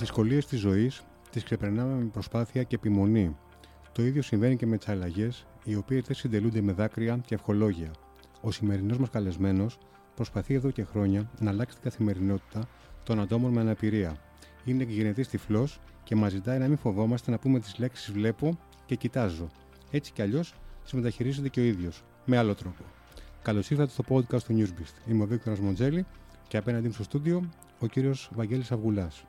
δυσκολίες της ζωής τις ξεπερνάμε με προσπάθεια και επιμονή. Το ίδιο συμβαίνει και με τις αλλαγές, οι οποίες δεν συντελούνται με δάκρυα και ευχολόγια. Ο σημερινός μας καλεσμένος προσπαθεί εδώ και χρόνια να αλλάξει την καθημερινότητα των ατόμων με αναπηρία. Είναι γενετή τυφλός και μας ζητάει να μην φοβόμαστε να πούμε τις λέξεις Βλέπω και Κοιτάζω. Έτσι κι αλλιώς τις μεταχειρίζεται και ο ίδιος, με άλλο τρόπο. Καλώς ήρθατε στο podcast του Newsbeast. Είμαι ο Βίκτορας Μοντζέλη και απέναντί μου στο στούντιο ο κύριος Βαγγέλης Αυγουλάς.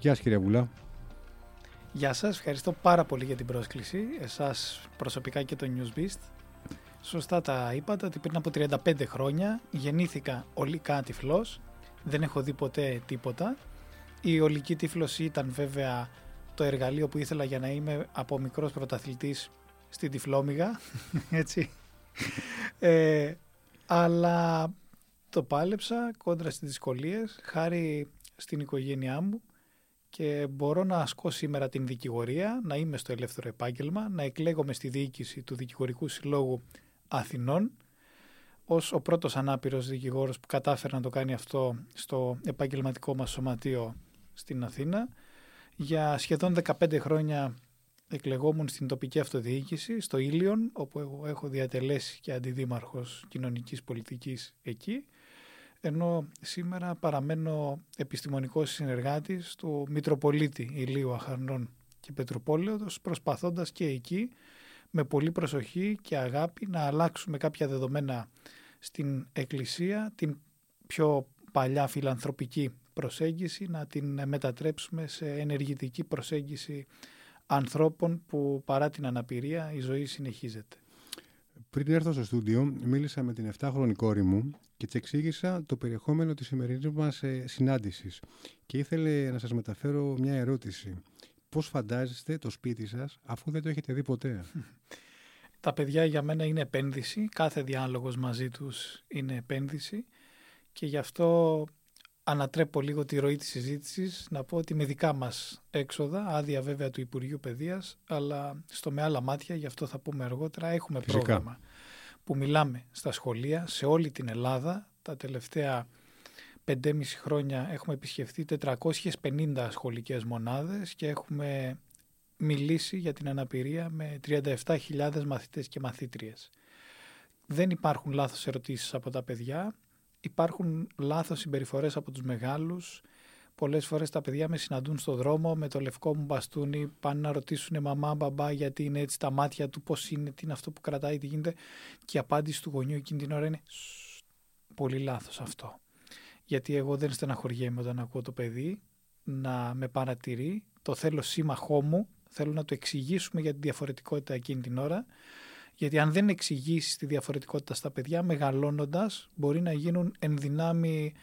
Γεια σας, κύριε Αυγουλά. Γεια σας, ευχαριστώ πάρα πολύ για την πρόσκληση, εσάς προσωπικά και το Newsbeast. Σωστά τα είπατε ότι πριν από 35 χρόνια γεννήθηκα ολικά τυφλός, δεν έχω δει ποτέ τίποτα. Η ολική τύφλωση ήταν βέβαια το εργαλείο που ήθελα για να είμαι από μικρός πρωταθλητής στην τυφλόμηγα, έτσι. Ε, αλλά το πάλεψα κόντρα στις δυσκολίες, χάρη στην οικογένειά μου και μπορώ να ασκώ σήμερα την δικηγορία, να είμαι στο ελεύθερο επάγγελμα, να εκλέγομαι στη διοίκηση του Δικηγορικού Συλλόγου Αθηνών ως ο πρώτος ανάπηρος δικηγόρος που κατάφερε να το κάνει αυτό στο επαγγελματικό μας σωματείο στην Αθήνα. Για σχεδόν 15 χρόνια εκλεγόμουν στην τοπική αυτοδιοίκηση, στο Ήλιον, όπου έχω διατελέσει και αντιδήμαρχος κοινωνικής πολιτικής εκεί ενώ σήμερα παραμένω επιστημονικός συνεργάτης του Μητροπολίτη Ηλίου Αχαρνών και Πετροπόλεως, προσπαθώντας και εκεί με πολύ προσοχή και αγάπη να αλλάξουμε κάποια δεδομένα στην Εκκλησία, την πιο παλιά φιλανθρωπική προσέγγιση, να την μετατρέψουμε σε ενεργητική προσέγγιση ανθρώπων που παρά την αναπηρία η ζωή συνεχίζεται. Πριν έρθω στο στούντιο, μίλησα με την 7χρονη κόρη μου και της εξήγησα το περιεχόμενο της σημερινής μας ε, συνάντησης. Και ήθελε να σας μεταφέρω μια ερώτηση. Πώς φαντάζεστε το σπίτι σας αφού δεν το έχετε δει ποτέ; Τα παιδιά για μένα είναι επένδυση, κάθε διάλογος μαζί τους είναι επένδυση. Και γι' αυτό ανατρέπω λίγο τη ροή της συζήτησης. Να πω ότι με δικά μας έξοδα, άδεια βέβαια του Υπουργείου Παιδείας, αλλά στο με άλλα μάτια, γι' αυτό θα πούμε αργότερα, έχουμε πρόγραμμα που μιλάμε στα σχολεία σε όλη την Ελλάδα. Τα τελευταία 5,5 χρόνια έχουμε επισκεφθεί 450 σχολικές μονάδες και έχουμε μιλήσει για την αναπηρία με 37.000 μαθητές και μαθήτριες. Δεν υπάρχουν λάθος ερωτήσεις από τα παιδιά, υπάρχουν λάθος συμπεριφορές από τους μεγάλους. Πολλές φορές τα παιδιά με συναντούν στο δρόμο με το λευκό μου μπαστούνι, πάνε να ρωτήσουν μαμά, μπαμπά γιατί είναι έτσι τα μάτια του, πώς είναι, τι είναι αυτό που κρατάει, τι γίνεται. Και η απάντηση του γονιού εκείνη την ώρα είναι πολύ λάθος αυτό. Γιατί εγώ δεν στεναχωριέμαι όταν ακούω το παιδί να με παρατηρεί, το θέλω σύμμαχό μου, θέλω να το εξηγήσουμε για τη διαφορετικότητα εκείνη την ώρα γιατί αν δεν εξηγήσεις τη διαφορετικότητα στα παιδιά, μεγαλώνοντας, μπορεί να γίνουν ενδυνάμει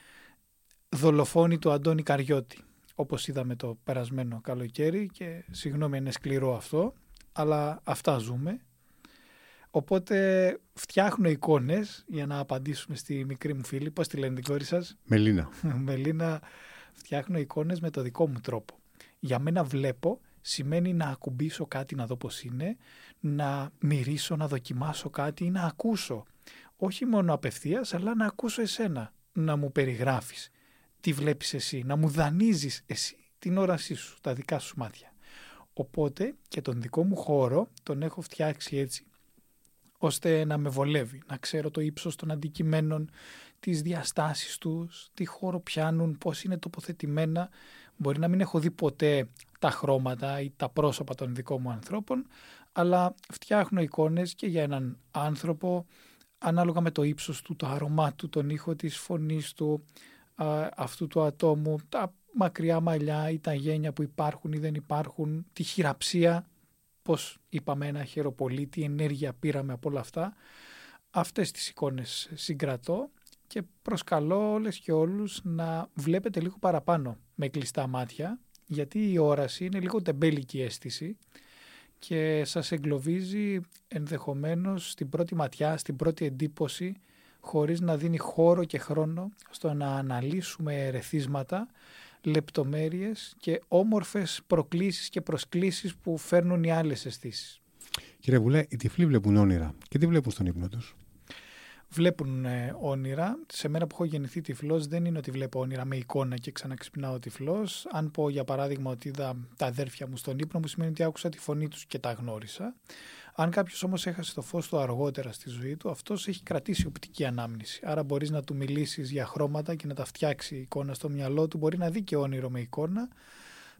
δολοφόνοι του Αντώνη Καριώτη. Όπως είδαμε το περασμένο καλοκαίρι και συγγνώμη είναι σκληρό αυτό, αλλά αυτά ζούμε. Οπότε φτιάχνω εικόνες για να απαντήσουμε στη μικρή μου φίλη. Πώς τη λένε την κόρη σας; Μελίνα. Μελίνα, φτιάχνω εικόνες με το δικό μου τρόπο. Για μένα βλέπω σημαίνει να ακουμπήσω κάτι να δω πώς είναι, να μυρίσω, να δοκιμάσω κάτι ή να ακούσω. Όχι μόνο απευθείας, αλλά να ακούσω εσένα, να μου περιγράφεις τι βλέπεις εσύ, να μου δανείζεις εσύ την όρασή σου, τα δικά σου μάτια. Οπότε και τον δικό μου χώρο τον έχω φτιάξει έτσι, ώστε να με βολεύει, να ξέρω το ύψος των αντικειμένων, τις διαστάσεις τους, τι χώρο πιάνουν, πώς είναι τοποθετημένα. Μπορεί να μην έχω δει ποτέ τα χρώματα ή τα πρόσωπα των δικών μου ανθρώπων, αλλά φτιάχνω εικόνες και για έναν άνθρωπο ανάλογα με το ύψος του, το αρωμά του, τον ήχο της φωνής του, αυτού του ατόμου, τα μακριά μαλλιά ή τα γένια που υπάρχουν ή δεν υπάρχουν, τη χειραψία, πώς είπαμε ένα χεροπολί, τι ενέργεια πήραμε από όλα αυτά. Αυτές τις εικόνες συγκρατώ και προσκαλώ όλες και όλους να βλέπετε λίγο παραπάνω με κλειστά μάτια γιατί η όραση είναι λίγο τεμπέλικη αίσθηση και σας εγκλωβίζει ενδεχομένως στην πρώτη ματιά, στην πρώτη εντύπωση χωρίς να δίνει χώρο και χρόνο στο να αναλύσουμε ερεθίσματα, λεπτομέρειες και όμορφες προκλήσεις και προσκλήσεις που φέρνουν οι άλλες αισθήσεις. Κύριε Βουλέ, οι τυφλοί βλέπουν όνειρα και τι βλέπουν στον ύπνο τους; Βλέπουν ε, όνειρα. Σε μέρα που έχω γεννηθεί τυφλός δεν είναι ότι βλέπω όνειρα με εικόνα και ξαναξυπνάω τυφλός. Αν πω για παράδειγμα ότι είδα τα αδέρφια μου στον ύπνο μου σημαίνει ότι άκουσα τη φωνή τους και τα γνώρισα. Αν κάποιος όμως έχασε το φως του αργότερα στη ζωή του, αυτός έχει κρατήσει οπτική ανάμνηση. Άρα μπορείς να του μιλήσεις για χρώματα και να τα φτιάξει η εικόνα στο μυαλό του. Μπορεί να δει και όνειρο με εικόνα.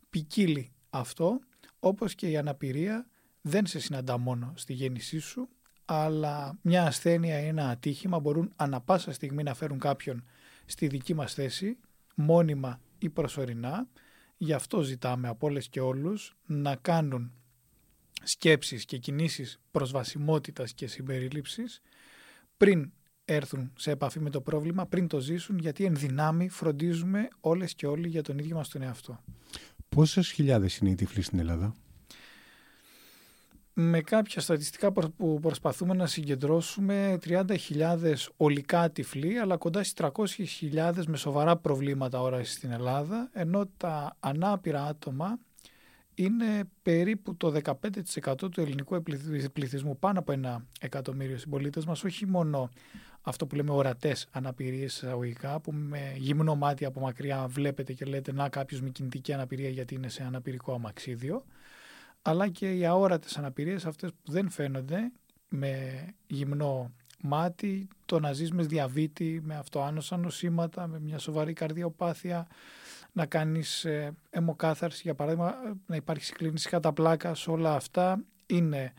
Ποικίλει αυτό, όπως και η αναπηρία δεν σε συναντά μόνο στη γέννησή σου, αλλά μια ασθένεια ή ένα ατύχημα μπορούν ανα πάσα στιγμή να φέρουν κάποιον στη δική μας θέση, μόνιμα ή προσωρινά. Γι' αυτό ζητάμε από όλες και όλους να κάνουν σκέψεις και κινήσεις προσβασιμότητας και συμπερίληψης πριν έρθουν σε επαφή με το πρόβλημα, πριν το ζήσουν, γιατί εν δυνάμει φροντίζουμε όλες και όλοι για τον ίδιο μας τον εαυτό. Πόσες χιλιάδες είναι οι τυφλοί στην Ελλάδα; Με κάποια στατιστικά που προσπαθούμε να συγκεντρώσουμε 30.000 ολικά τυφλοί, αλλά κοντά στις 300.000 με σοβαρά προβλήματα όραση στην Ελλάδα, ενώ τα ανάπηρα άτομα είναι περίπου το 15% του ελληνικού πληθυσμού, πάνω από ένα εκατομμύριο συμπολίτες μας, όχι μόνο αυτό που λέμε ορατές αναπηρίες εισαγωγικά, που με γυμνό μάτι από μακριά βλέπετε και λέτε να κάποιος με κινητική αναπηρία γιατί είναι σε αναπηρικό αμαξίδιο, αλλά και οι αόρατες αναπηρίες, αυτές που δεν φαίνονται με γυμνό μάτι, το να ζεις μες διαβήτη, με αυτοάνωσα νοσήματα, με μια σοβαρή καρδιοπάθεια, να κάνεις ε, αιμοκάθαρση, για παράδειγμα, να υπάρχει συγκλίνηση κατά πλάκας, όλα αυτά είναι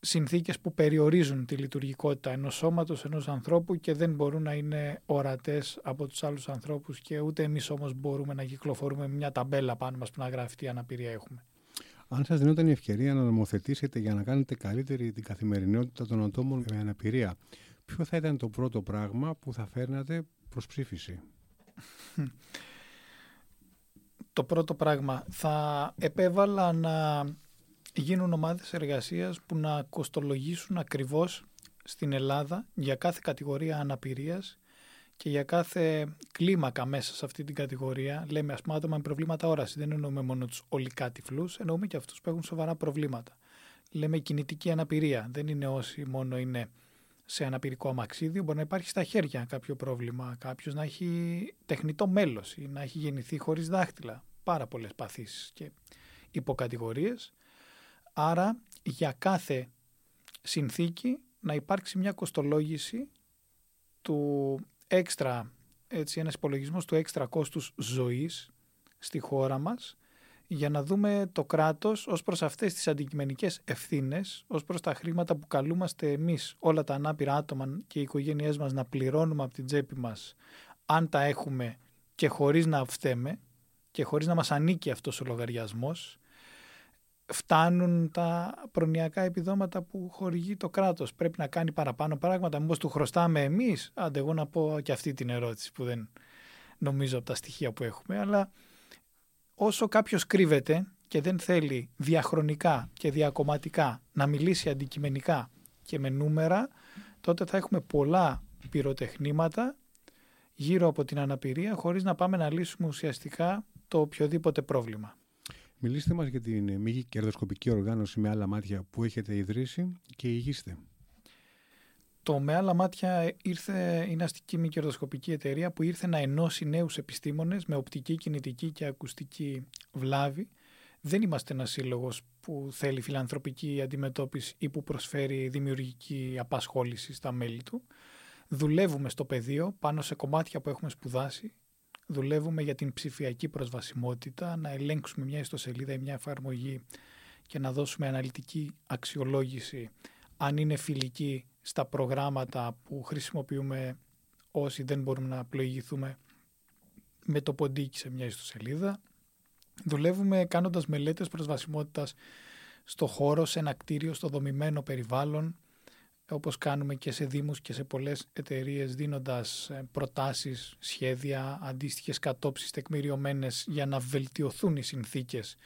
συνθήκες που περιορίζουν τη λειτουργικότητα ενός σώματος, ενός ανθρώπου και δεν μπορούν να είναι ορατές από τους άλλους ανθρώπους και ούτε εμείς όμως μπορούμε να κυκλοφορούμε με μια ταμπέλα πάνω μας που να γράφει τι αναπηρία έχουμε. Αν σας δίνονταν η ευκαιρία να νομοθετήσετε για να κάνετε καλύτερη την καθημερινότητα των ατόμων με αναπηρία, ποιο θα ήταν το πρώτο πράγμα που θα φέρνατε προς ψήφιση; το πρώτο πράγμα. Θα επέβαλα να γίνουν ομάδες εργασίας που να κοστολογήσουν ακριβώς στην Ελλάδα για κάθε κατηγορία αναπηρίας και για κάθε κλίμακα μέσα σε αυτή την κατηγορία. Λέμε ας πούμε άτομα με προβλήματα όρασης. Δεν εννοούμε μόνο τους ολικά τυφλούς, εννοούμε και αυτούς που έχουν σοβαρά προβλήματα. Λέμε κινητική αναπηρία. Δεν είναι όσοι μόνο είναι σε αναπηρικό αμαξίδιο, μπορεί να υπάρχει στα χέρια κάποιο πρόβλημα, κάποιος να έχει τεχνητό μέλος ή να έχει γεννηθεί χωρίς δάχτυλα. Πάρα πολλές παθήσεις και υποκατηγορίες. Άρα για κάθε συνθήκη να υπάρξει μια κοστολόγηση του έξτρα, έτσι ένας υπολογισμός του έξτρα κόστους ζωής στη χώρα μας για να δούμε το κράτος ως προς αυτές τις αντικειμενικές ευθύνες, ως προς τα χρήματα που καλούμαστε εμείς όλα τα ανάπηρα άτομα και οι οικογένειές μας να πληρώνουμε από την τσέπη μας αν τα έχουμε και χωρίς να φταίμε και χωρίς να μας ανήκει αυτός ο λογαριασμός φτάνουν τα προνοιακά επιδόματα που χορηγεί το κράτος. Πρέπει να κάνει παραπάνω πράγματα. Μήπως του χρωστάμε εμείς; Άντε εγώ να πω και αυτή την ερώτηση που δεν νομίζω από τα στοιχεία που έχουμε. Αλλά όσο κάποιος κρύβεται και δεν θέλει διαχρονικά και διακομματικά να μιλήσει αντικειμενικά και με νούμερα, τότε θα έχουμε πολλά πυροτεχνήματα γύρω από την αναπηρία χωρίς να πάμε να λύσουμε ουσιαστικά το οποιοδήποτε πρόβλημα. Μιλήστε μας για την μη κερδοσκοπική οργάνωση με άλλα μάτια που έχετε ιδρύσει και ηγείστε. Το με άλλα μάτια ήρθε, είναι αστική μη κερδοσκοπική εταιρεία που ήρθε να ενώσει νέους επιστήμονες με οπτική, κινητική και ακουστική βλάβη. Δεν είμαστε ένας σύλλογος που θέλει φιλανθρωπική αντιμετώπιση ή που προσφέρει δημιουργική απασχόληση στα μέλη του. Δουλεύουμε στο πεδίο πάνω σε κομμάτια που έχουμε σπουδάσει. Δουλεύουμε για την ψηφιακή προσβασιμότητα, να ελέγξουμε μια ιστοσελίδα ή μια εφαρμογή και να δώσουμε αναλυτική αξιολόγηση αν είναι φιλική στα προγράμματα που χρησιμοποιούμε όσοι δεν μπορούμε να πλοηγηθούμε με το ποντίκι σε μια ιστοσελίδα. Δουλεύουμε κάνοντας μελέτες προσβασιμότητας στο χώρο, σε ένα κτίριο, στο δομημένο περιβάλλον, όπως κάνουμε και σε δήμους και σε πολλές εταιρείες δίνοντας ε, προτάσεις, σχέδια, αντίστοιχες κατόψεις τεκμηριωμένες για να βελτιωθούν οι συνθήκες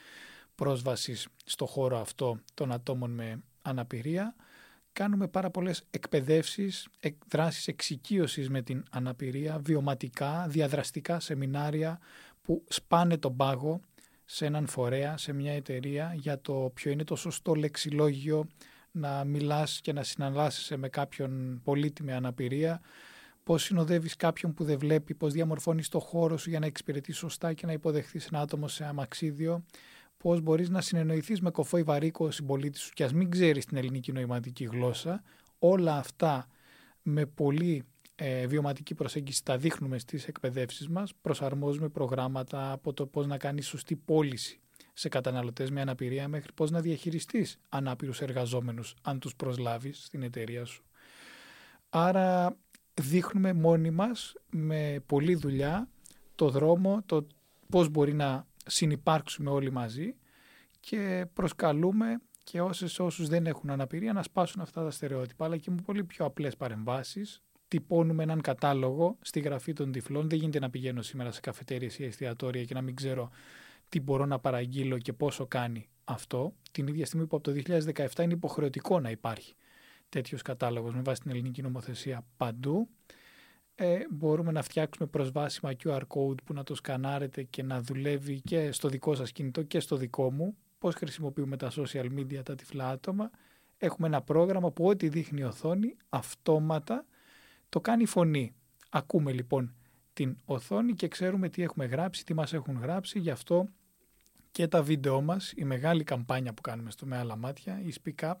πρόσβασης στο χώρο αυτό των ατόμων με αναπηρία. Κάνουμε πάρα πολλές εκπαιδεύσεις, δράσεις εξοικείωσης με την αναπηρία, βιωματικά, διαδραστικά σεμινάρια που σπάνε τον πάγο σε έναν φορέα, σε μια εταιρεία για το ποιο είναι το σωστό λεξιλόγιο να μιλάς και να συναλλάσσεσαι με κάποιον πολίτη με αναπηρία, πώς συνοδεύεις κάποιον που δεν βλέπει, πώς διαμορφώνεις το χώρο σου για να εξυπηρετείς σωστά και να υποδεχθείς ένα άτομο σε αμαξίδιο, πώς μπορείς να συνεννοηθείς με κοφό ή βαρύκο συμπολίτης σου και ας μην ξέρεις την ελληνική νοηματική γλώσσα, όλα αυτά με πολύ ε, βιωματική προσέγγιση τα δείχνουμε στις εκπαιδεύσεις μας, προσαρμόζουμε προγράμματα από το πώς να κάνεις σωστή πώληση σε καταναλωτές με αναπηρία μέχρι πώς να διαχειριστείς ανάπηρους εργαζόμενους αν τους προσλάβεις στην εταιρεία σου. Άρα δείχνουμε μόνοι μας με πολλή δουλειά το δρόμο, το πώς μπορεί να συνυπάρξουμε όλοι μαζί και προσκαλούμε και όσες όσους δεν έχουν αναπηρία να σπάσουν αυτά τα στερεότυπα αλλά και με πολύ πιο απλές παρεμβάσεις τυπώνουμε έναν κατάλογο στη γραφή των τυφλών. Δεν γίνεται να πηγαίνω σήμερα σε καφετέρειες ή εστιατόρια και να μην ξέρω τι μπορώ να παραγγείλω και πόσο κάνει αυτό. Την ίδια στιγμή που από το 2017 είναι υποχρεωτικό να υπάρχει τέτοιος κατάλογος με βάση την ελληνική νομοθεσία παντού. Ε, μπορούμε να φτιάξουμε προσβάσιμα QR code που να το σκανάρετε και να δουλεύει και στο δικό σας κινητό και στο δικό μου. Πώς χρησιμοποιούμε τα social media, τα τυφλά άτομα. Έχουμε ένα πρόγραμμα που ό,τι δείχνει η οθόνη αυτόματα το κάνει φωνή. Ακούμε λοιπόν την οθόνη και ξέρουμε τι έχουμε γράψει, τι μας έχουν γράψει, γι' αυτό και τα βίντεό μας, η μεγάλη καμπάνια που κάνουμε στο Με Άλλα Μάτια, η Speak Up,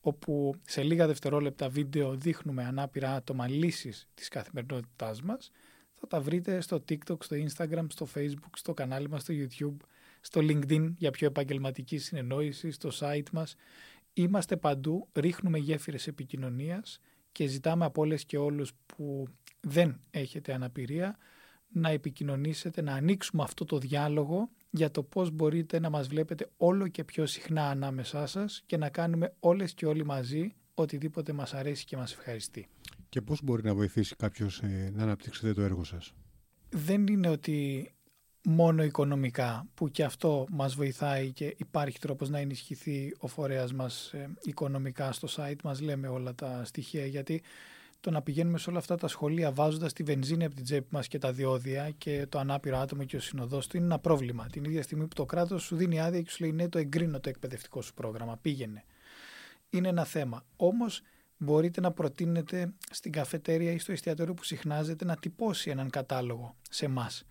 όπου σε λίγα δευτερόλεπτα βίντεο δείχνουμε ανάπηρα άτομα λύσεις της καθημερινότητάς μας, θα τα βρείτε στο TikTok, στο Instagram, στο Facebook, στο κανάλι μας, στο YouTube, στο LinkedIn για πιο επαγγελματική συνεννόηση, στο site μας. Είμαστε παντού, ρίχνουμε γέφυρες επικοινωνίας και ζητάμε από όλες και όλους που δεν έχετε αναπηρία να επικοινωνήσετε, να ανοίξουμε αυτό το διάλογο για το πώς μπορείτε να μας βλέπετε όλο και πιο συχνά ανάμεσά σας και να κάνουμε όλες και όλοι μαζί οτιδήποτε μας αρέσει και μας ευχαριστεί. Και πώς μπορεί να βοηθήσει κάποιος ε, να αναπτύξετε το έργο σας; Δεν είναι ότι μόνο οικονομικά που και αυτό μας βοηθάει και υπάρχει τρόπος να ενισχυθεί ο φορέας μας ε, οικονομικά στο site μας λέμε όλα τα στοιχεία γιατί το να πηγαίνουμε σε όλα αυτά τα σχολεία βάζοντας τη βενζίνη από την τσέπη μας και τα διόδια και το ανάπηρο άτομο και ο συνοδός του είναι ένα πρόβλημα. Την ίδια στιγμή που το κράτος σου δίνει άδεια και σου λέει ναι, το εγκρίνω το εκπαιδευτικό σου πρόγραμμα, πήγαινε. Είναι ένα θέμα. Όμως μπορείτε να προτείνετε στην καφετέρια ή στο εστιατόριο που συχνάζετε να τυπώσει έναν κατάλογο σε εμάς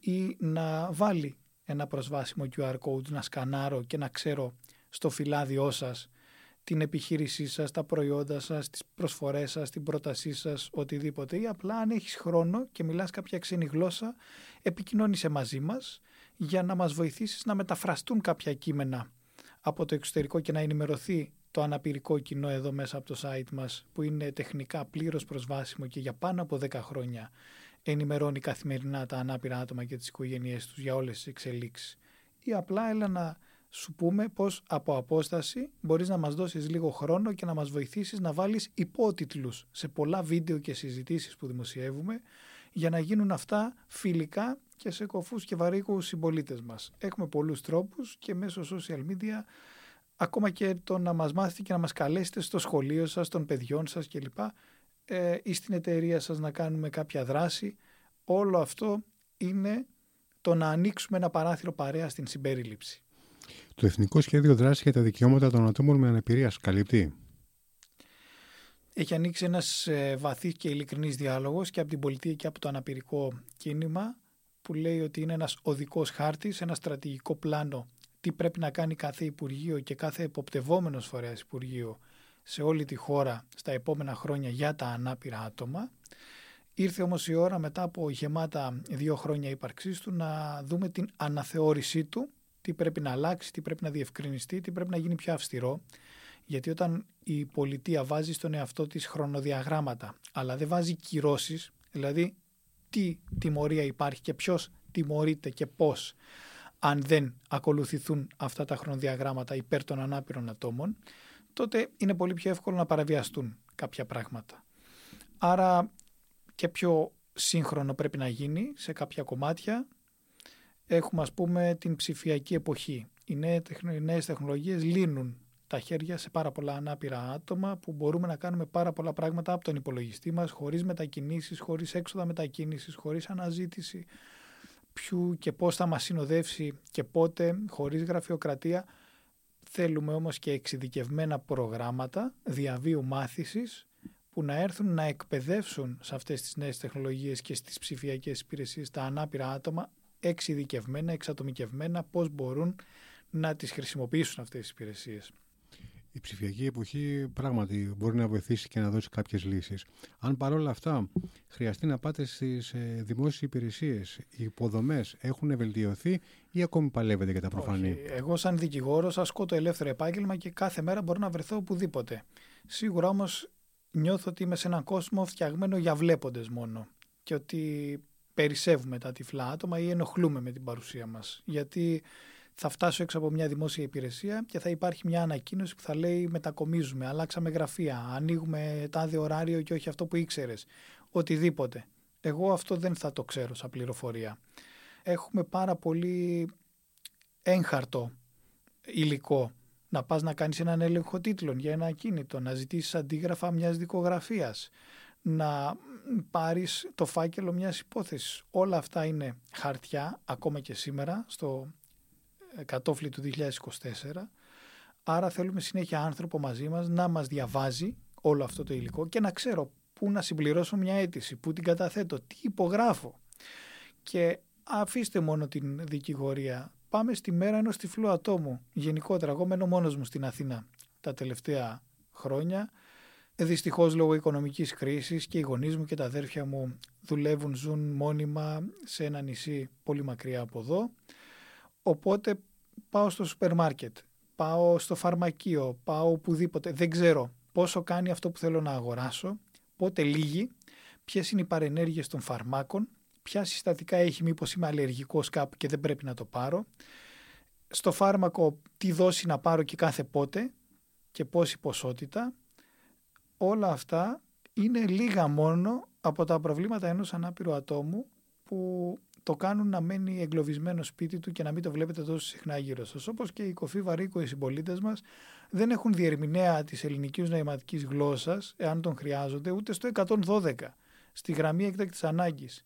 ή να βάλει ένα προσβάσιμο QR code, να σκανάρω και να ξέρω στο φυλάδιό σας την επιχείρησή σας, τα προϊόντα σας, τις προσφορές σας, την πρότασή σας, οτιδήποτε ή απλά αν έχεις χρόνο και μιλάς κάποια ξένη γλώσσα, επικοινώνησε μαζί μας για να μας βοηθήσεις να μεταφραστούν κάποια κείμενα από το εξωτερικό και να ενημερωθεί το αναπηρικό κοινό εδώ μέσα από το site μας που είναι τεχνικά πλήρως προσβάσιμο και για πάνω από 10 χρόνια ενημερώνει καθημερινά τα ανάπηρα άτομα και τις οικογένειές τους για όλες τις εξελίξεις. Ή απλά έλα να σου πούμε πώς από απόσταση μπορείς να μας δώσεις λίγο χρόνο και να μας βοηθήσεις να βάλεις υπότιτλους σε πολλά βίντεο και συζητήσεις που δημοσιεύουμε για να γίνουν αυτά φιλικά και σε κοφούς και βαρύκους συμπολίτες μας. Έχουμε πολλούς τρόπους και μέσω social media ακόμα και το να μας μάθετε και να μας καλέσετε στο σχολείο σας, των παιδιών σας κλπ. Ε, ή στην εταιρεία σας να κάνουμε κάποια δράση. Όλο αυτό είναι το να ανοίξουμε ένα παράθυρο παρέα στην συμπερίληψη. Το Εθνικό Σχέδιο Δράσης για τα Δικαιώματα των Ατόμων με Αναπηρία καλύπτει. Έχει ανοίξει ένας ε, βαθύς και ειλικρινής διάλογος και από την πολιτεία και από το αναπηρικό κίνημα που λέει ότι είναι ένας οδικός χάρτης, ένα στρατηγικό πλάνο τι πρέπει να κάνει κάθε Υπουργείο και κάθε εποπτευόμενος φορέας Υπουργείο σε όλη τη χώρα στα επόμενα χρόνια για τα ανάπηρα άτομα. Ήρθε όμως η ώρα μετά από γεμάτα δύο χρόνια ύπαρξής του να δούμε την αναθεώρησή του τι πρέπει να αλλάξει, τι πρέπει να διευκρινιστεί, τι πρέπει να γίνει πιο αυστηρό. Γιατί όταν η πολιτεία βάζει στον εαυτό της χρονοδιαγράμματα, αλλά δεν βάζει κυρώσεις, δηλαδή τι τιμωρία υπάρχει και ποιος τιμωρείται και πώς, αν δεν ακολουθηθούν αυτά τα χρονοδιαγράμματα υπέρ των ανάπηρων ατόμων, τότε είναι πολύ πιο εύκολο να παραβιαστούν κάποια πράγματα. Άρα και πιο σύγχρονο πρέπει να γίνει σε κάποια κομμάτια έχουμε ας πούμε την ψηφιακή εποχή. Οι νέες τεχνολογίες λύνουν τα χέρια σε πάρα πολλά ανάπηρα άτομα που μπορούμε να κάνουμε πάρα πολλά πράγματα από τον υπολογιστή μας χωρίς μετακινήσεις, χωρίς έξοδα μετακίνησης, χωρίς αναζήτηση ποιου και πώς θα μας συνοδεύσει και πότε, χωρίς γραφειοκρατία. Θέλουμε όμως και εξειδικευμένα προγράμματα διαβίου μάθησης που να έρθουν να εκπαιδεύσουν σε αυτές τις νέες τεχνολογίες και στις ψηφιακές υπηρεσίες τα ανάπηρα άτομα εξειδικευμένα, εξατομικευμένα πώς μπορούν να τις χρησιμοποιήσουν αυτές τις υπηρεσίες. Η ψηφιακή εποχή πράγματι μπορεί να βοηθήσει και να δώσει κάποιες λύσεις. Αν παρόλα αυτά χρειαστεί να πάτε στις ε, δημόσιες υπηρεσίες, οι υποδομές έχουν βελτιωθεί ή ακόμη παλεύετε για τα προφανή; Όχι. Εγώ σαν δικηγόρος ασκώ το ελεύθερο επάγγελμα και κάθε μέρα μπορώ να βρεθώ οπουδήποτε. Σίγουρα όμως νιώθω ότι είμαι σε έναν κόσμο φτιαγμένο για βλέποντες μόνο και ότι περισσεύουμε τα τυφλά άτομα ή ενοχλούμε με την παρουσία μας. Γιατί θα φτάσω έξω από μια δημόσια υπηρεσία και θα υπάρχει μια ανακοίνωση που θα λέει μετακομίζουμε, αλλάξαμε γραφεία, ανοίγουμε τάδε ωράριο και όχι αυτό που ήξερες. Οτιδήποτε. Εγώ αυτό δεν θα το ξέρω σαν πληροφορία. Έχουμε πάρα πολύ έγχαρτο υλικό να πας να κάνεις έναν έλεγχο τίτλων για ένα ακίνητο, να ζητήσεις αντίγραφα μιας δικογραφίας, να πάρεις το φάκελο μιας υπόθεσης. Όλα αυτά είναι χαρτιά ακόμα και σήμερα στο κατόφλι του 2024. Άρα θέλουμε συνέχεια άνθρωπο μαζί μας να μας διαβάζει όλο αυτό το υλικό και να ξέρω πού να συμπληρώσω μια αίτηση, πού την καταθέτω, τι υπογράφω. Και αφήστε μόνο την δικηγορία. Πάμε στη μέρα ενός τυφλού ατόμου. Γενικότερα, εγώ μένω μόνος μου στην Αθήνα τα τελευταία χρόνια. Δυστυχώς λόγω οικονομικής κρίσης και οι γονείς μου και τα αδέρφια μου δουλεύουν, ζουν μόνιμα σε ένα νησί πολύ μακριά από εδώ. Οπότε πάω στο σούπερ μάρκετ, πάω στο φαρμακείο, πάω οπουδήποτε. Δεν ξέρω πόσο κάνει αυτό που θέλω να αγοράσω, πότε λύγει, ποιες είναι οι παρενέργειες των φαρμάκων, ποια συστατικά έχει, μήπως είμαι αλλεργικός κάπου και δεν πρέπει να το πάρω. Στο φάρμακο τι δόση να πάρω και κάθε πότε και πόση ποσότητα. Όλα αυτά είναι λίγα μόνο από τα προβλήματα ενός ανάπηρου ατόμου που το κάνουν να μένει εγκλωβισμένο σπίτι του και να μην το βλέπετε τόσο συχνά γύρω σας. Όπως και οι κοφοί βαρύκο, οι συμπολίτες μας δεν έχουν διερμηνέα της ελληνικής νοηματικής γλώσσας, εάν τον χρειάζονται, ούτε στο 112, στη γραμμή έκτακτης ανάγκης,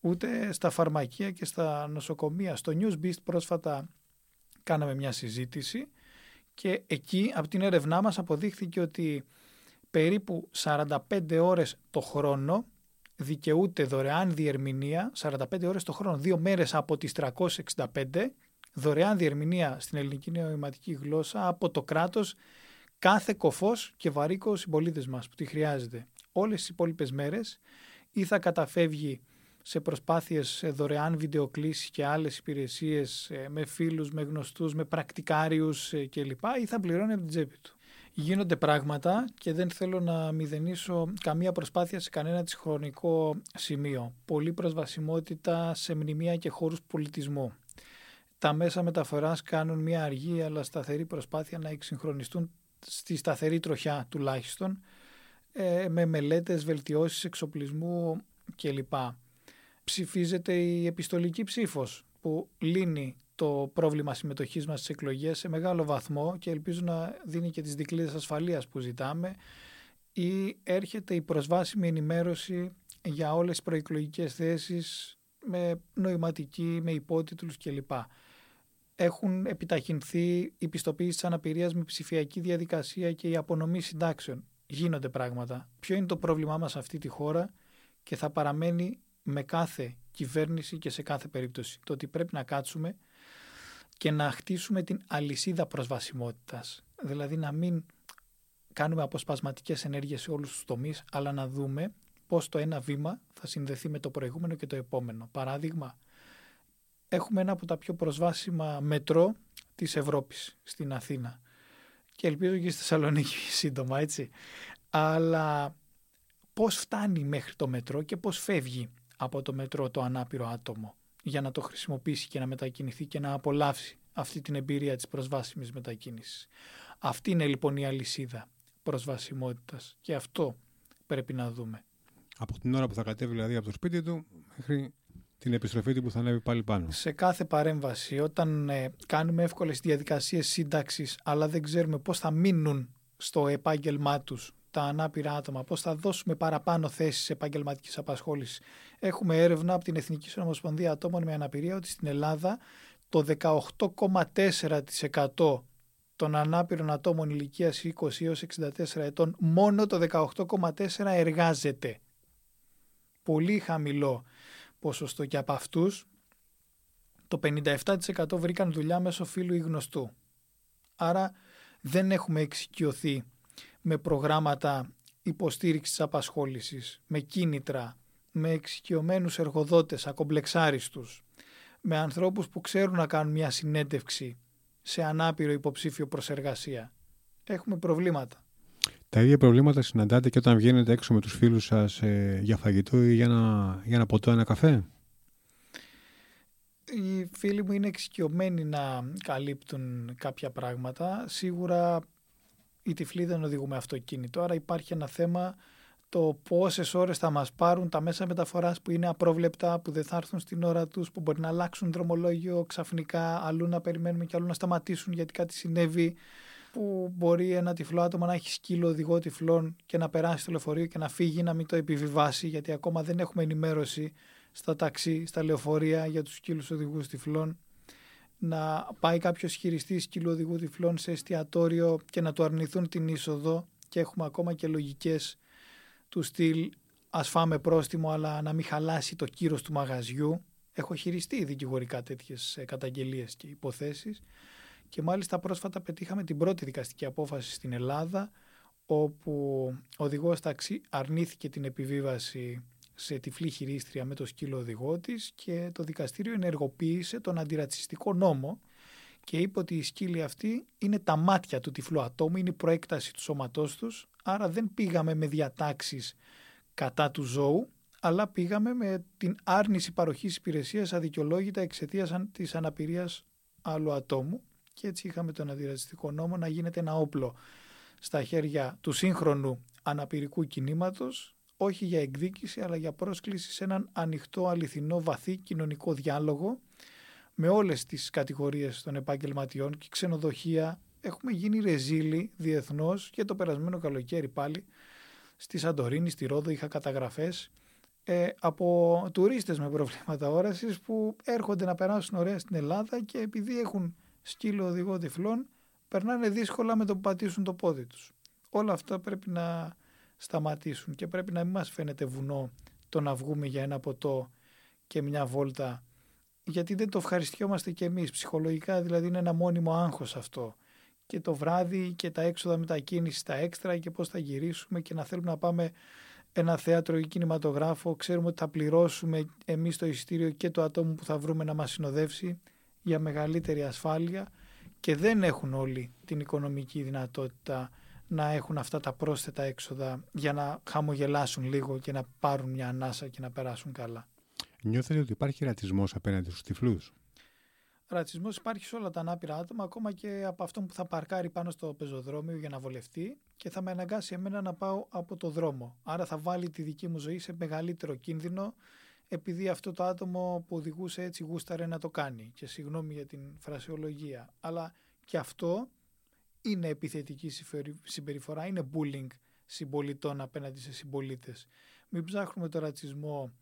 ούτε στα φαρμακεία και στα νοσοκομεία. Στο Newsbeast πρόσφατα κάναμε μια συζήτηση και εκεί από την έρευνά μας αποδείχθηκε ότι περίπου 45 ώρες το χρόνο δικαιούται δωρεάν διερμηνία 45 ώρες το χρόνο, δύο μέρες από τις 365, δωρεάν διερμηνία στην ελληνική νοηματική γλώσσα από το κράτος κάθε κοφός και βαρύκο συμπολίτες μας που τη χρειάζεται. Όλες τις υπόλοιπες μέρες ή θα καταφεύγει σε προσπάθειες δωρεάν βιντεοκλήσεις και άλλες υπηρεσίες ε, με φίλους, με γνωστούς, με πρακτικάριους ε, κλπ. ή θα πληρώνει από την τσέπη του γίνονται πράγματα και δεν θέλω να μηδενίσω καμία προσπάθεια σε κανένα της χρονικό σημείο. Πολύ προσβασιμότητα σε μνημεία και χώρους πολιτισμού. Τα μέσα μεταφοράς κάνουν μια αργή αλλά σταθερή προσπάθεια να εξυγχρονιστούν στη σταθερή τροχιά τουλάχιστον ε, με μελέτες, βελτιώσεις εξοπλισμού κλπ. Ψηφίζεται η επιστολική ψήφος που λύνει το πρόβλημα συμμετοχής μας στις εκλογές σε μεγάλο βαθμό και ελπίζω να δίνει και τις δικλείδες ασφαλείας που ζητάμε ή έρχεται η προσβάσιμη ενημέρωση για όλες τις προεκλογικές θέσεις με νοηματική, με υπότιτλους κλπ. Έχουν επιταχυνθεί οι πιστοποίησεις της αναπηρίας με ψηφιακή διαδικασία και η απονομή συντάξεων. Γίνονται πράγματα. Ποιο είναι το πρόβλημά μας σε αυτή τη χώρα και θα παραμένει με κάθε κυβέρνηση και σε κάθε περίπτωση. Το ότι πρέπει να κάτσουμε και να χτίσουμε την αλυσίδα προσβασιμότητας. Δηλαδή να μην κάνουμε αποσπασματικές ενέργειες σε όλους τους τομείς, αλλά να δούμε πώς το ένα βήμα θα συνδεθεί με το προηγούμενο και το επόμενο. Παράδειγμα, έχουμε ένα από τα πιο προσβάσιμα μετρό της Ευρώπης στην Αθήνα και ελπίζω και στη Θεσσαλονίκη σύντομα, έτσι. Αλλά πώς φτάνει μέχρι το μετρό και πώς φεύγει; Από το μετρό το ανάπηρο άτομο για να το χρησιμοποιήσει και να μετακινηθεί και να απολαύσει αυτή την εμπειρία της προσβάσιμης μετακίνησης. Αυτή είναι λοιπόν η αλυσίδα προσβασιμότητας και αυτό πρέπει να δούμε. Από την ώρα που θα κατέβει δηλαδή από το σπίτι του μέχρι την επιστροφή του που θα ανέβει πάλι πάνω. Σε κάθε παρέμβαση όταν ε, κάνουμε εύκολες διαδικασίες σύνταξης αλλά δεν ξέρουμε πώς θα μείνουν στο επάγγελμά τους τα ανάπηρα άτομα, πώς θα δώσουμε παραπάνω θέσεις επαγγελματικής απασχόλησης. Έχουμε έρευνα από την Εθνική Συνομοσπονδία Ατόμων με Αναπηρία ότι στην Ελλάδα το 18,4% των ανάπηρων ατόμων ηλικίας 20 έως 64 ετών μόνο το 18,4 εργάζεται. Πολύ χαμηλό ποσοστό και από αυτούς το 57% βρήκαν δουλειά μέσω φίλου ή γνωστού. Άρα δεν έχουμε εξοικειωθεί με προγράμματα υποστήριξης της απασχόλησης, με κίνητρα, με εξοικειωμένους εργοδότες, ακομπλεξάριστους, με ανθρώπους που ξέρουν να κάνουν μια συνέντευξη σε ανάπηρο υποψήφιο προς εργασία. Έχουμε προβλήματα. Τα ίδια προβλήματα συναντάτε και όταν βγαίνετε έξω με τους φίλους σας ε, για φαγητό ή για να, για να ποτό ένα καφέ; Οι φίλοι μου είναι εξοικειωμένοι να καλύπτουν κάποια πράγματα. Σίγουρα οι τυφλοί δεν οδηγούμε αυτοκίνητο, άρα υπάρχει ένα θέμα το πόσες ώρες θα μας πάρουν τα μέσα μεταφοράς που είναι απρόβλεπτα, που δεν θα έρθουν στην ώρα τους, που μπορεί να αλλάξουν δρομολόγιο ξαφνικά, αλλού να περιμένουμε και αλλού να σταματήσουν γιατί κάτι συνέβη, που μπορεί ένα τυφλό άτομο να έχει σκύλο οδηγό τυφλών και να περάσει στο λεωφορείο και να φύγει να μην το επιβιβάσει, γιατί ακόμα δεν έχουμε ενημέρωση στα ταξί, στα λεωφορεία για τους σκύλους οδηγούς τυφλών. Να πάει κάποιος χειριστής σκύλου οδηγού τυφλών σε εστιατόριο και να του αρνηθούν την είσοδο και έχουμε ακόμα και λογικές του στυλ ας φάμε πρόστιμο αλλά να μην χαλάσει το κύρος του μαγαζιού. Έχω χειριστεί δικηγορικά τέτοιες καταγγελίες και υποθέσεις και μάλιστα πρόσφατα πετύχαμε την πρώτη δικαστική απόφαση στην Ελλάδα όπου ο οδηγός ταξί αρνήθηκε την επιβίβαση σε τυφλή χειρίστρια με το σκύλο οδηγό της και το δικαστήριο ενεργοποίησε τον αντιρατσιστικό νόμο και είπε ότι η σκύλη αυτή είναι τα μάτια του τυφλού ατόμου, είναι η προέκταση του σώματός τους, άρα δεν πήγαμε με διατάξεις κατά του ζώου, αλλά πήγαμε με την άρνηση παροχής υπηρεσίας αδικαιολόγητα εξαιτίας της αναπηρίας άλλου ατόμου και έτσι είχαμε τον αντιρατσιστικό νόμο να γίνεται ένα όπλο στα χέρια του σύγχρονου αναπηρικού κινήματος, όχι για εκδίκηση αλλά για πρόσκληση σε έναν ανοιχτό, αληθινό, βαθύ κοινωνικό διάλογο με όλες τις κατηγορίες των επαγγελματιών και ξενοδοχεία έχουμε γίνει ρεζίλοι διεθνώς και το περασμένο καλοκαίρι πάλι στη Σαντορίνη, στη Ρόδο είχα καταγραφές ε, από τουρίστες με προβλήματα όρασης που έρχονται να περάσουν ωραία στην Ελλάδα και επειδή έχουν σκύλο οδηγό τυφλών περνάνε δύσκολα με το που πατήσουν το πόδι τους. Όλα αυτά πρέπει να σταματήσουν και πρέπει να μην μας φαίνεται βουνό το να βγούμε για ένα ποτό και μια βόλτα γιατί δεν το ευχαριστιόμαστε κι εμείς ψυχολογικά δηλαδή είναι ένα μόνιμο άγχος αυτό και το βράδυ και τα έξοδα μετακίνησης τα έξτρα και πώς θα γυρίσουμε και να θέλουμε να πάμε ένα θέατρο ή κινηματογράφο ξέρουμε ότι θα πληρώσουμε εμείς το εισιτήριο και το ατόμο που θα βρούμε να μας συνοδεύσει για μεγαλύτερη ασφάλεια και δεν έχουν όλοι την οικονομική δυνατότητα να έχουν αυτά τα πρόσθετα έξοδα για να χαμογελάσουν λίγο και να πάρουν μια ανάσα και να περάσουν καλά. Νιώθετε ότι υπάρχει ρατσισμός απέναντι στους τυφλούς; Ρατσισμός υπάρχει σε όλα τα ανάπηρα άτομα, ακόμα και από αυτόν που θα παρκάρει πάνω στο πεζοδρόμιο για να βολευτεί και θα με αναγκάσει εμένα να πάω από το δρόμο. Άρα θα βάλει τη δική μου ζωή σε μεγαλύτερο κίνδυνο, επειδή αυτό το άτομο που οδηγούσε έτσι γούσταρε να το κάνει. Και συγγνώμη για την φρασιολογία. Αλλά και αυτό είναι επιθετική συμπεριφορά, είναι bullying συμπολιτών απέναντι σε συμπολίτες. Μην ψάχνουμε το ρατσισμό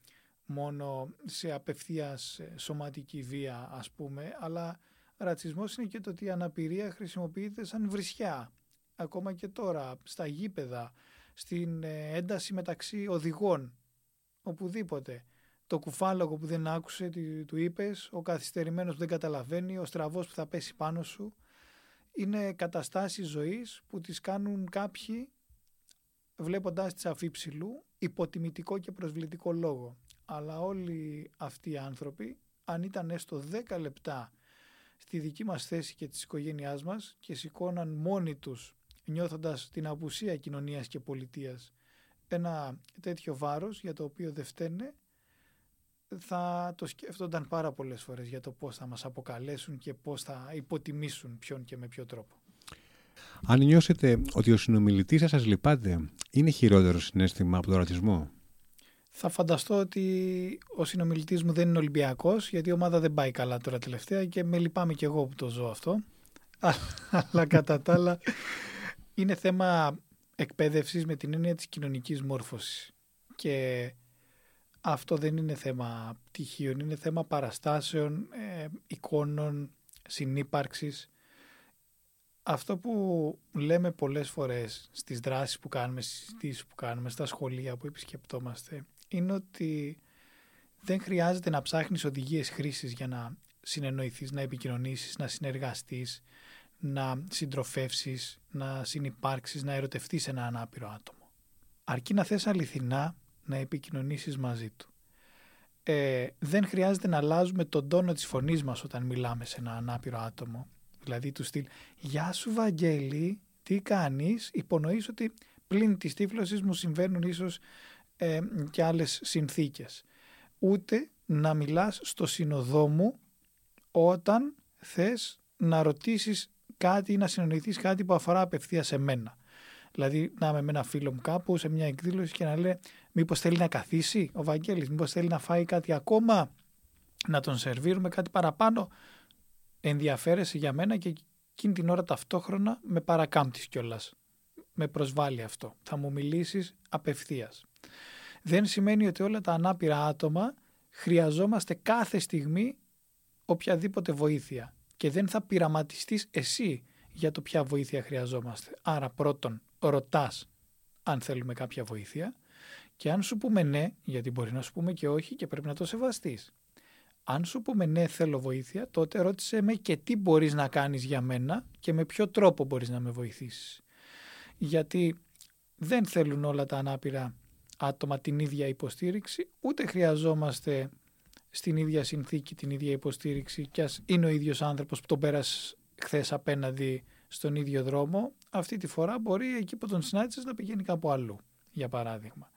μόνο σε απευθείας ε, σωματική βία ας πούμε, αλλά ρατσισμός είναι και το ότι η αναπηρία χρησιμοποιείται σαν βρισιά. Ακόμα και τώρα, στα γήπεδα, στην ε, ένταση μεταξύ οδηγών, οπουδήποτε. Το κουφάλογο που δεν άκουσε, του είπες, ο καθυστερημένος που δεν καταλαβαίνει, ο στραβός που θα πέσει πάνω σου. Είναι καταστάσεις ζωής που τις κάνουν κάποιοι βλέποντάς τις αφήψηλου υποτιμητικό και προσβλητικό λόγο αλλά όλοι αυτοί οι άνθρωποι αν ήταν έστω 10 λεπτά στη δική μας θέση και της οικογένειάς μας και σηκώναν μόνοι τους νιώθοντας την απουσία κοινωνίας και πολιτείας ένα τέτοιο βάρος για το οποίο δεν φταίνε θα το σκέφτονταν πάρα πολλές φορές για το πώς θα μας αποκαλέσουν και πώς θα υποτιμήσουν ποιον και με ποιο τρόπο. Αν νιώσετε ότι ο συνομιλητής σας σας λυπάται, είναι χειρότερο συνέστημα από τον ρατσισμό; Θα φανταστώ ότι ο συνομιλητής μου δεν είναι Ολυμπιακός γιατί η ομάδα δεν πάει καλά τώρα τελευταία και με λυπάμαι κι εγώ που το ζω αυτό. Αλλά κατά τα άλλα είναι θέμα εκπαίδευσης με την έννοια της κοινωνικής μόρφωσης. Και αυτό δεν είναι θέμα πτυχίων, είναι θέμα παραστάσεων, ε, εικόνων, συνύπαρξης. αυτό που λέμε πολλές φορές στις δράσεις που κάνουμε, στις συζητήσεις που κάνουμε, στα σχολεία που επισκεπτόμαστε, είναι ότι δεν χρειάζεται να ψάχνεις οδηγίες χρήσης για να συνεννοηθείς, να επικοινωνήσεις, να συνεργαστείς, να συντροφεύσεις, να συνυπάρξεις, να ερωτευτείς ένα ανάπηρο άτομο. Αρκεί να θες αληθινά να επικοινωνήσεις μαζί του. Ε, δεν χρειάζεται να αλλάζουμε τον τόνο της φωνής μας όταν μιλάμε σε ένα ανάπηρο άτομο. Δηλαδή του στυλ «Γεια σου Βαγγέλη, τι κάνεις» υπονοείς ότι πλην της τύφλωσης μου συμβαίνουν ίσως ε, και άλλες συνθήκες. Ούτε να μιλάς στο συνοδό μου όταν θες να ρωτήσεις κάτι ή να συνεννοηθείς κάτι που αφορά απευθεία σε μένα. Δηλαδή να είμαι με ένα φίλο μου κάπου σε μια εκδήλωση και να λέει μήπως θέλει να καθίσει ο Βαγγέλης, μήπως θέλει να φάει κάτι ακόμα, να τον σερβίρουμε κάτι παραπάνω. Ενδιαφέρεσαι για μένα και εκείνη την ώρα ταυτόχρονα με παρακάμπτεις κιόλας. Με προσβάλλει αυτό. Θα μου μιλήσεις απευθείας. Δεν σημαίνει ότι όλα τα ανάπηρα άτομα χρειαζόμαστε κάθε στιγμή οποιαδήποτε βοήθεια και δεν θα πειραματιστείς εσύ για το ποια βοήθεια χρειαζόμαστε. Άρα πρώτον ρωτάς αν θέλουμε κάποια βοήθεια και αν σου πούμε ναι, γιατί μπορεί να σου πούμε και όχι και πρέπει να το σεβαστείς. Αν σου πούμε ναι θέλω βοήθεια, τότε ρώτησε με και τι μπορείς να κάνεις για μένα και με ποιο τρόπο μπορείς να με βοηθήσεις. Γιατί δεν θέλουν όλα τα ανάπηρα άτομα την ίδια υποστήριξη, ούτε χρειαζόμαστε στην ίδια συνθήκη την ίδια υποστήριξη και ας είναι ο ίδιος άνθρωπος που τον πέρασες χθες απέναντι στον ίδιο δρόμο, αυτή τη φορά μπορεί εκεί που τον συνάντησες να πηγαίνει κάπου αλλού, για παράδειγμα.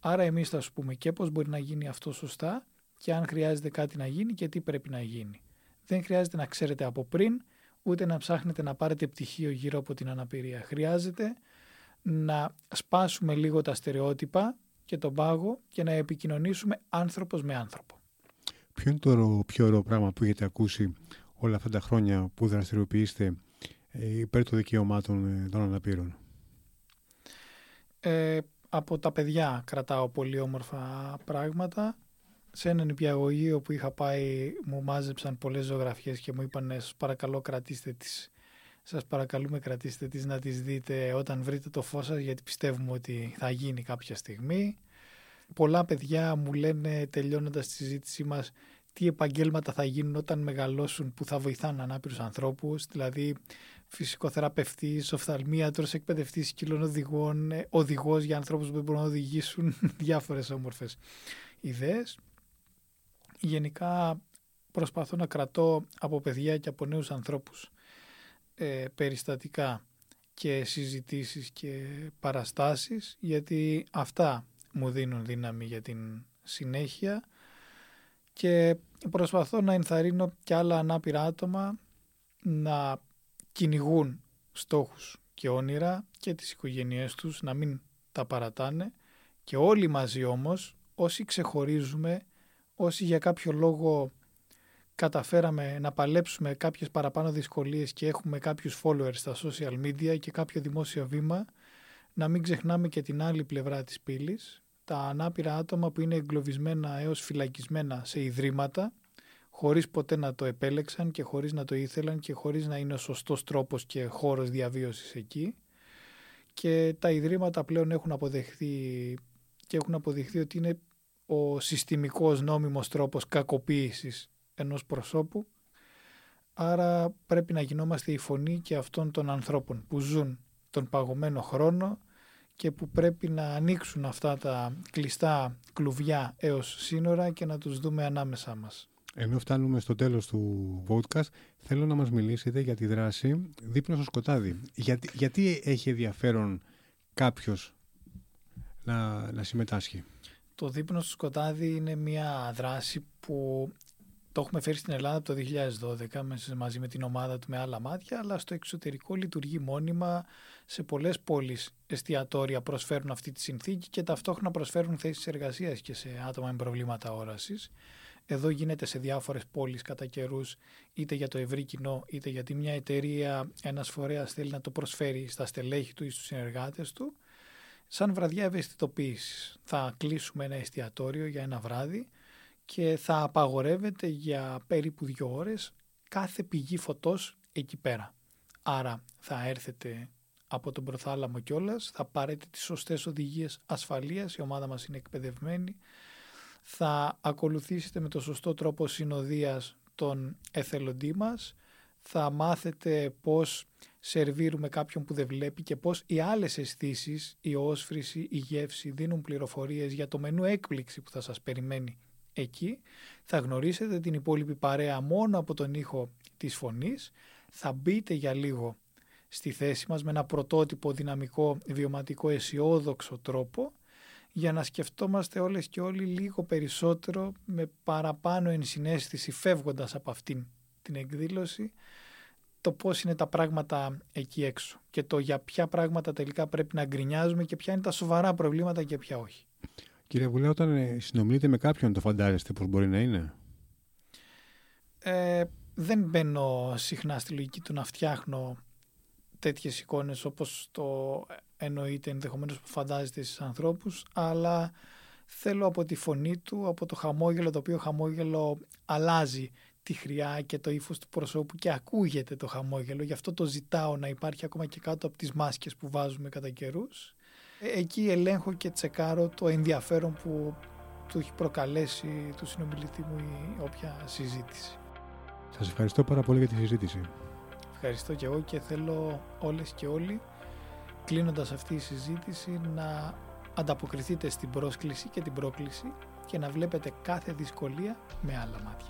Άρα εμείς θα σου πούμε και πώς μπορεί να γίνει αυτό σωστά και αν χρειάζεται κάτι να γίνει και τι πρέπει να γίνει. Δεν χρειάζεται να ξέρετε από πριν, ούτε να ψάχνετε να πάρετε πτυχίο γύρω από την αναπηρία. Χρειάζεται να σπάσουμε λίγο τα στερεότυπα και τον πάγο και να επικοινωνήσουμε άνθρωπος με άνθρωπο. Ποιο είναι το πιο ωραίο πράγμα που έχετε ακούσει όλα αυτά τα χρόνια που δραστηριοποιήσετε ε, υπέρ των δικαιωμάτων ε, των αναπήρων; Ε, από τα παιδιά κρατάω πολύ όμορφα πράγματα. Σε έναν υπηαγωγείο που είχα πάει μου μάζεψαν πολλές ζωγραφιές και μου είπαν σας παρακαλώ κρατήστε τις σας παρακαλούμε κρατήστε τις να τις δείτε όταν βρείτε το φως σας γιατί πιστεύουμε ότι θα γίνει κάποια στιγμή. Πολλά παιδιά μου λένε τελειώνοντας τη συζήτησή μας τι επαγγέλματα θα γίνουν όταν μεγαλώσουν που θα βοηθάνε ανάπηρους ανθρώπους, δηλαδή φυσικοθεραπευτής, οφθαλμίατρος, εκπαιδευτής σκύλων οδηγών, ε, οδηγός για ανθρώπους που μπορούν να οδηγήσουν διάφορες όμορφες ιδέες. Γενικά προσπαθώ να κρατώ από παιδιά και από νέους ανθρώπους ε, περιστατικά και συζητήσεις και παραστάσεις γιατί αυτά μου δίνουν δύναμη για την συνέχεια. Και προσπαθώ να ενθαρρύνω και άλλα ανάπηρα άτομα να κυνηγούν στόχους και όνειρα και τις οικογένειές τους να μην τα παρατάνε. Και όλοι μαζί όμως όσοι ξεχωρίζουμε, όσοι για κάποιο λόγο καταφέραμε να παλέψουμε κάποιες παραπάνω δυσκολίες και έχουμε κάποιους followers στα social media και κάποιο δημόσιο βήμα, να μην ξεχνάμε και την άλλη πλευρά της πύλης, τα ανάπηρα άτομα που είναι εγκλωβισμένα έως φυλακισμένα σε ιδρύματα, χωρίς ποτέ να το επέλεξαν και χωρίς να το ήθελαν και χωρίς να είναι ο σωστός τρόπος και χώρος διαβίωσης εκεί. Και τα ιδρύματα πλέον έχουν αποδεχθεί και έχουν αποδειχθεί ότι είναι ο συστημικός νόμιμος τρόπος κακοποίησης ενός προσώπου. Άρα πρέπει να γινόμαστε η φωνή και αυτών των ανθρώπων που ζουν τον παγωμένο χρόνο και που πρέπει να ανοίξουν αυτά τα κλειστά κλουβιά έως σύνορα και να τους δούμε ανάμεσά μας. Ενώ φτάνουμε στο τέλος του podcast, θέλω να μας μιλήσετε για τη δράση δίπλα στο σκοτάδι. Γιατί, γιατί έχει ενδιαφέρον κάποιος να, να συμμετάσχει; Το δείπνος στο σκοτάδι είναι μια δράση που το έχουμε φέρει στην Ελλάδα από το 2012 μαζί με την ομάδα του με άλλα μάτια, αλλά στο εξωτερικό λειτουργεί μόνιμα. Σε πολλές πόλεις εστιατόρια προσφέρουν αυτή τη συνθήκη και ταυτόχρονα προσφέρουν θέσεις εργασίας και σε άτομα με προβλήματα όρασης. Εδώ γίνεται σε διάφορες πόλεις κατά καιρούς, είτε για το ευρύ κοινό, είτε γιατί μια εταιρεία, ένας φορέας θέλει να το προσφέρει στα στελέχη του ή στους συνεργάτες του. Σαν βραδιά ευαισθητοποίησης. Θα κλείσουμε ένα εστιατόριο για ένα βράδυ και θα απαγορεύεται για περίπου δύο ώρες κάθε πηγή φωτός εκεί πέρα. Άρα θα έρθετε από τον προθάλαμο κιόλας, θα πάρετε τις σωστές οδηγίες ασφαλείας, η ομάδα μας είναι εκπαιδευμένη, θα ακολουθήσετε με το σωστό τρόπο συνοδείας τον εθελοντή μας, θα μάθετε πώς σερβίρουμε κάποιον που δεν βλέπει και πώς οι άλλες αισθήσεις, η όσφρηση, η γεύση δίνουν πληροφορίες για το μενού έκπληξη που θα σας περιμένει εκεί. Θα γνωρίσετε την υπόλοιπη παρέα μόνο από τον ήχο της φωνής. Θα μπείτε για λίγο στη θέση μας με ένα πρωτότυπο, δυναμικό, βιωματικό, αισιόδοξο τρόπο για να σκεφτόμαστε όλες και όλοι λίγο περισσότερο με παραπάνω ενσυναίσθηση φεύγοντας από αυτήν την εκδήλωση το πώς είναι τα πράγματα εκεί έξω και το για ποια πράγματα τελικά πρέπει να γκρινιάζουμε και ποια είναι τα σοβαρά προβλήματα και ποια όχι. Κύριε Βουλέ, όταν ε, συνομιλείτε με κάποιον το φαντάζεστε πώς μπορεί να είναι; Ε, δεν μπαίνω συχνά στη λογική του να φτιάχνω τέτοιες εικόνες όπως το εννοείται ενδεχομένως που φαντάζεστε στις ανθρώπους αλλά θέλω από τη φωνή του, από το χαμόγελο το οποίο χαμόγελο αλλάζει τη χρειά και το ύφος του προσώπου και ακούγεται το χαμόγελο γι' αυτό το ζητάω να υπάρχει ακόμα και κάτω από τις μάσκες που βάζουμε κατά καιρούς. Ε, εκεί ελέγχω και τσεκάρω το ενδιαφέρον που του έχει προκαλέσει του συνομιλητή μου η όποια συζήτηση. Σας ευχαριστώ πάρα πολύ για τη συζήτηση. Ευχαριστώ και εγώ και θέλω όλες και όλοι κλείνοντας αυτή η συζήτηση να ανταποκριθείτε στην πρόσκληση και την πρόκληση και να βλέπετε κάθε δυσκολία με άλλα μάτια.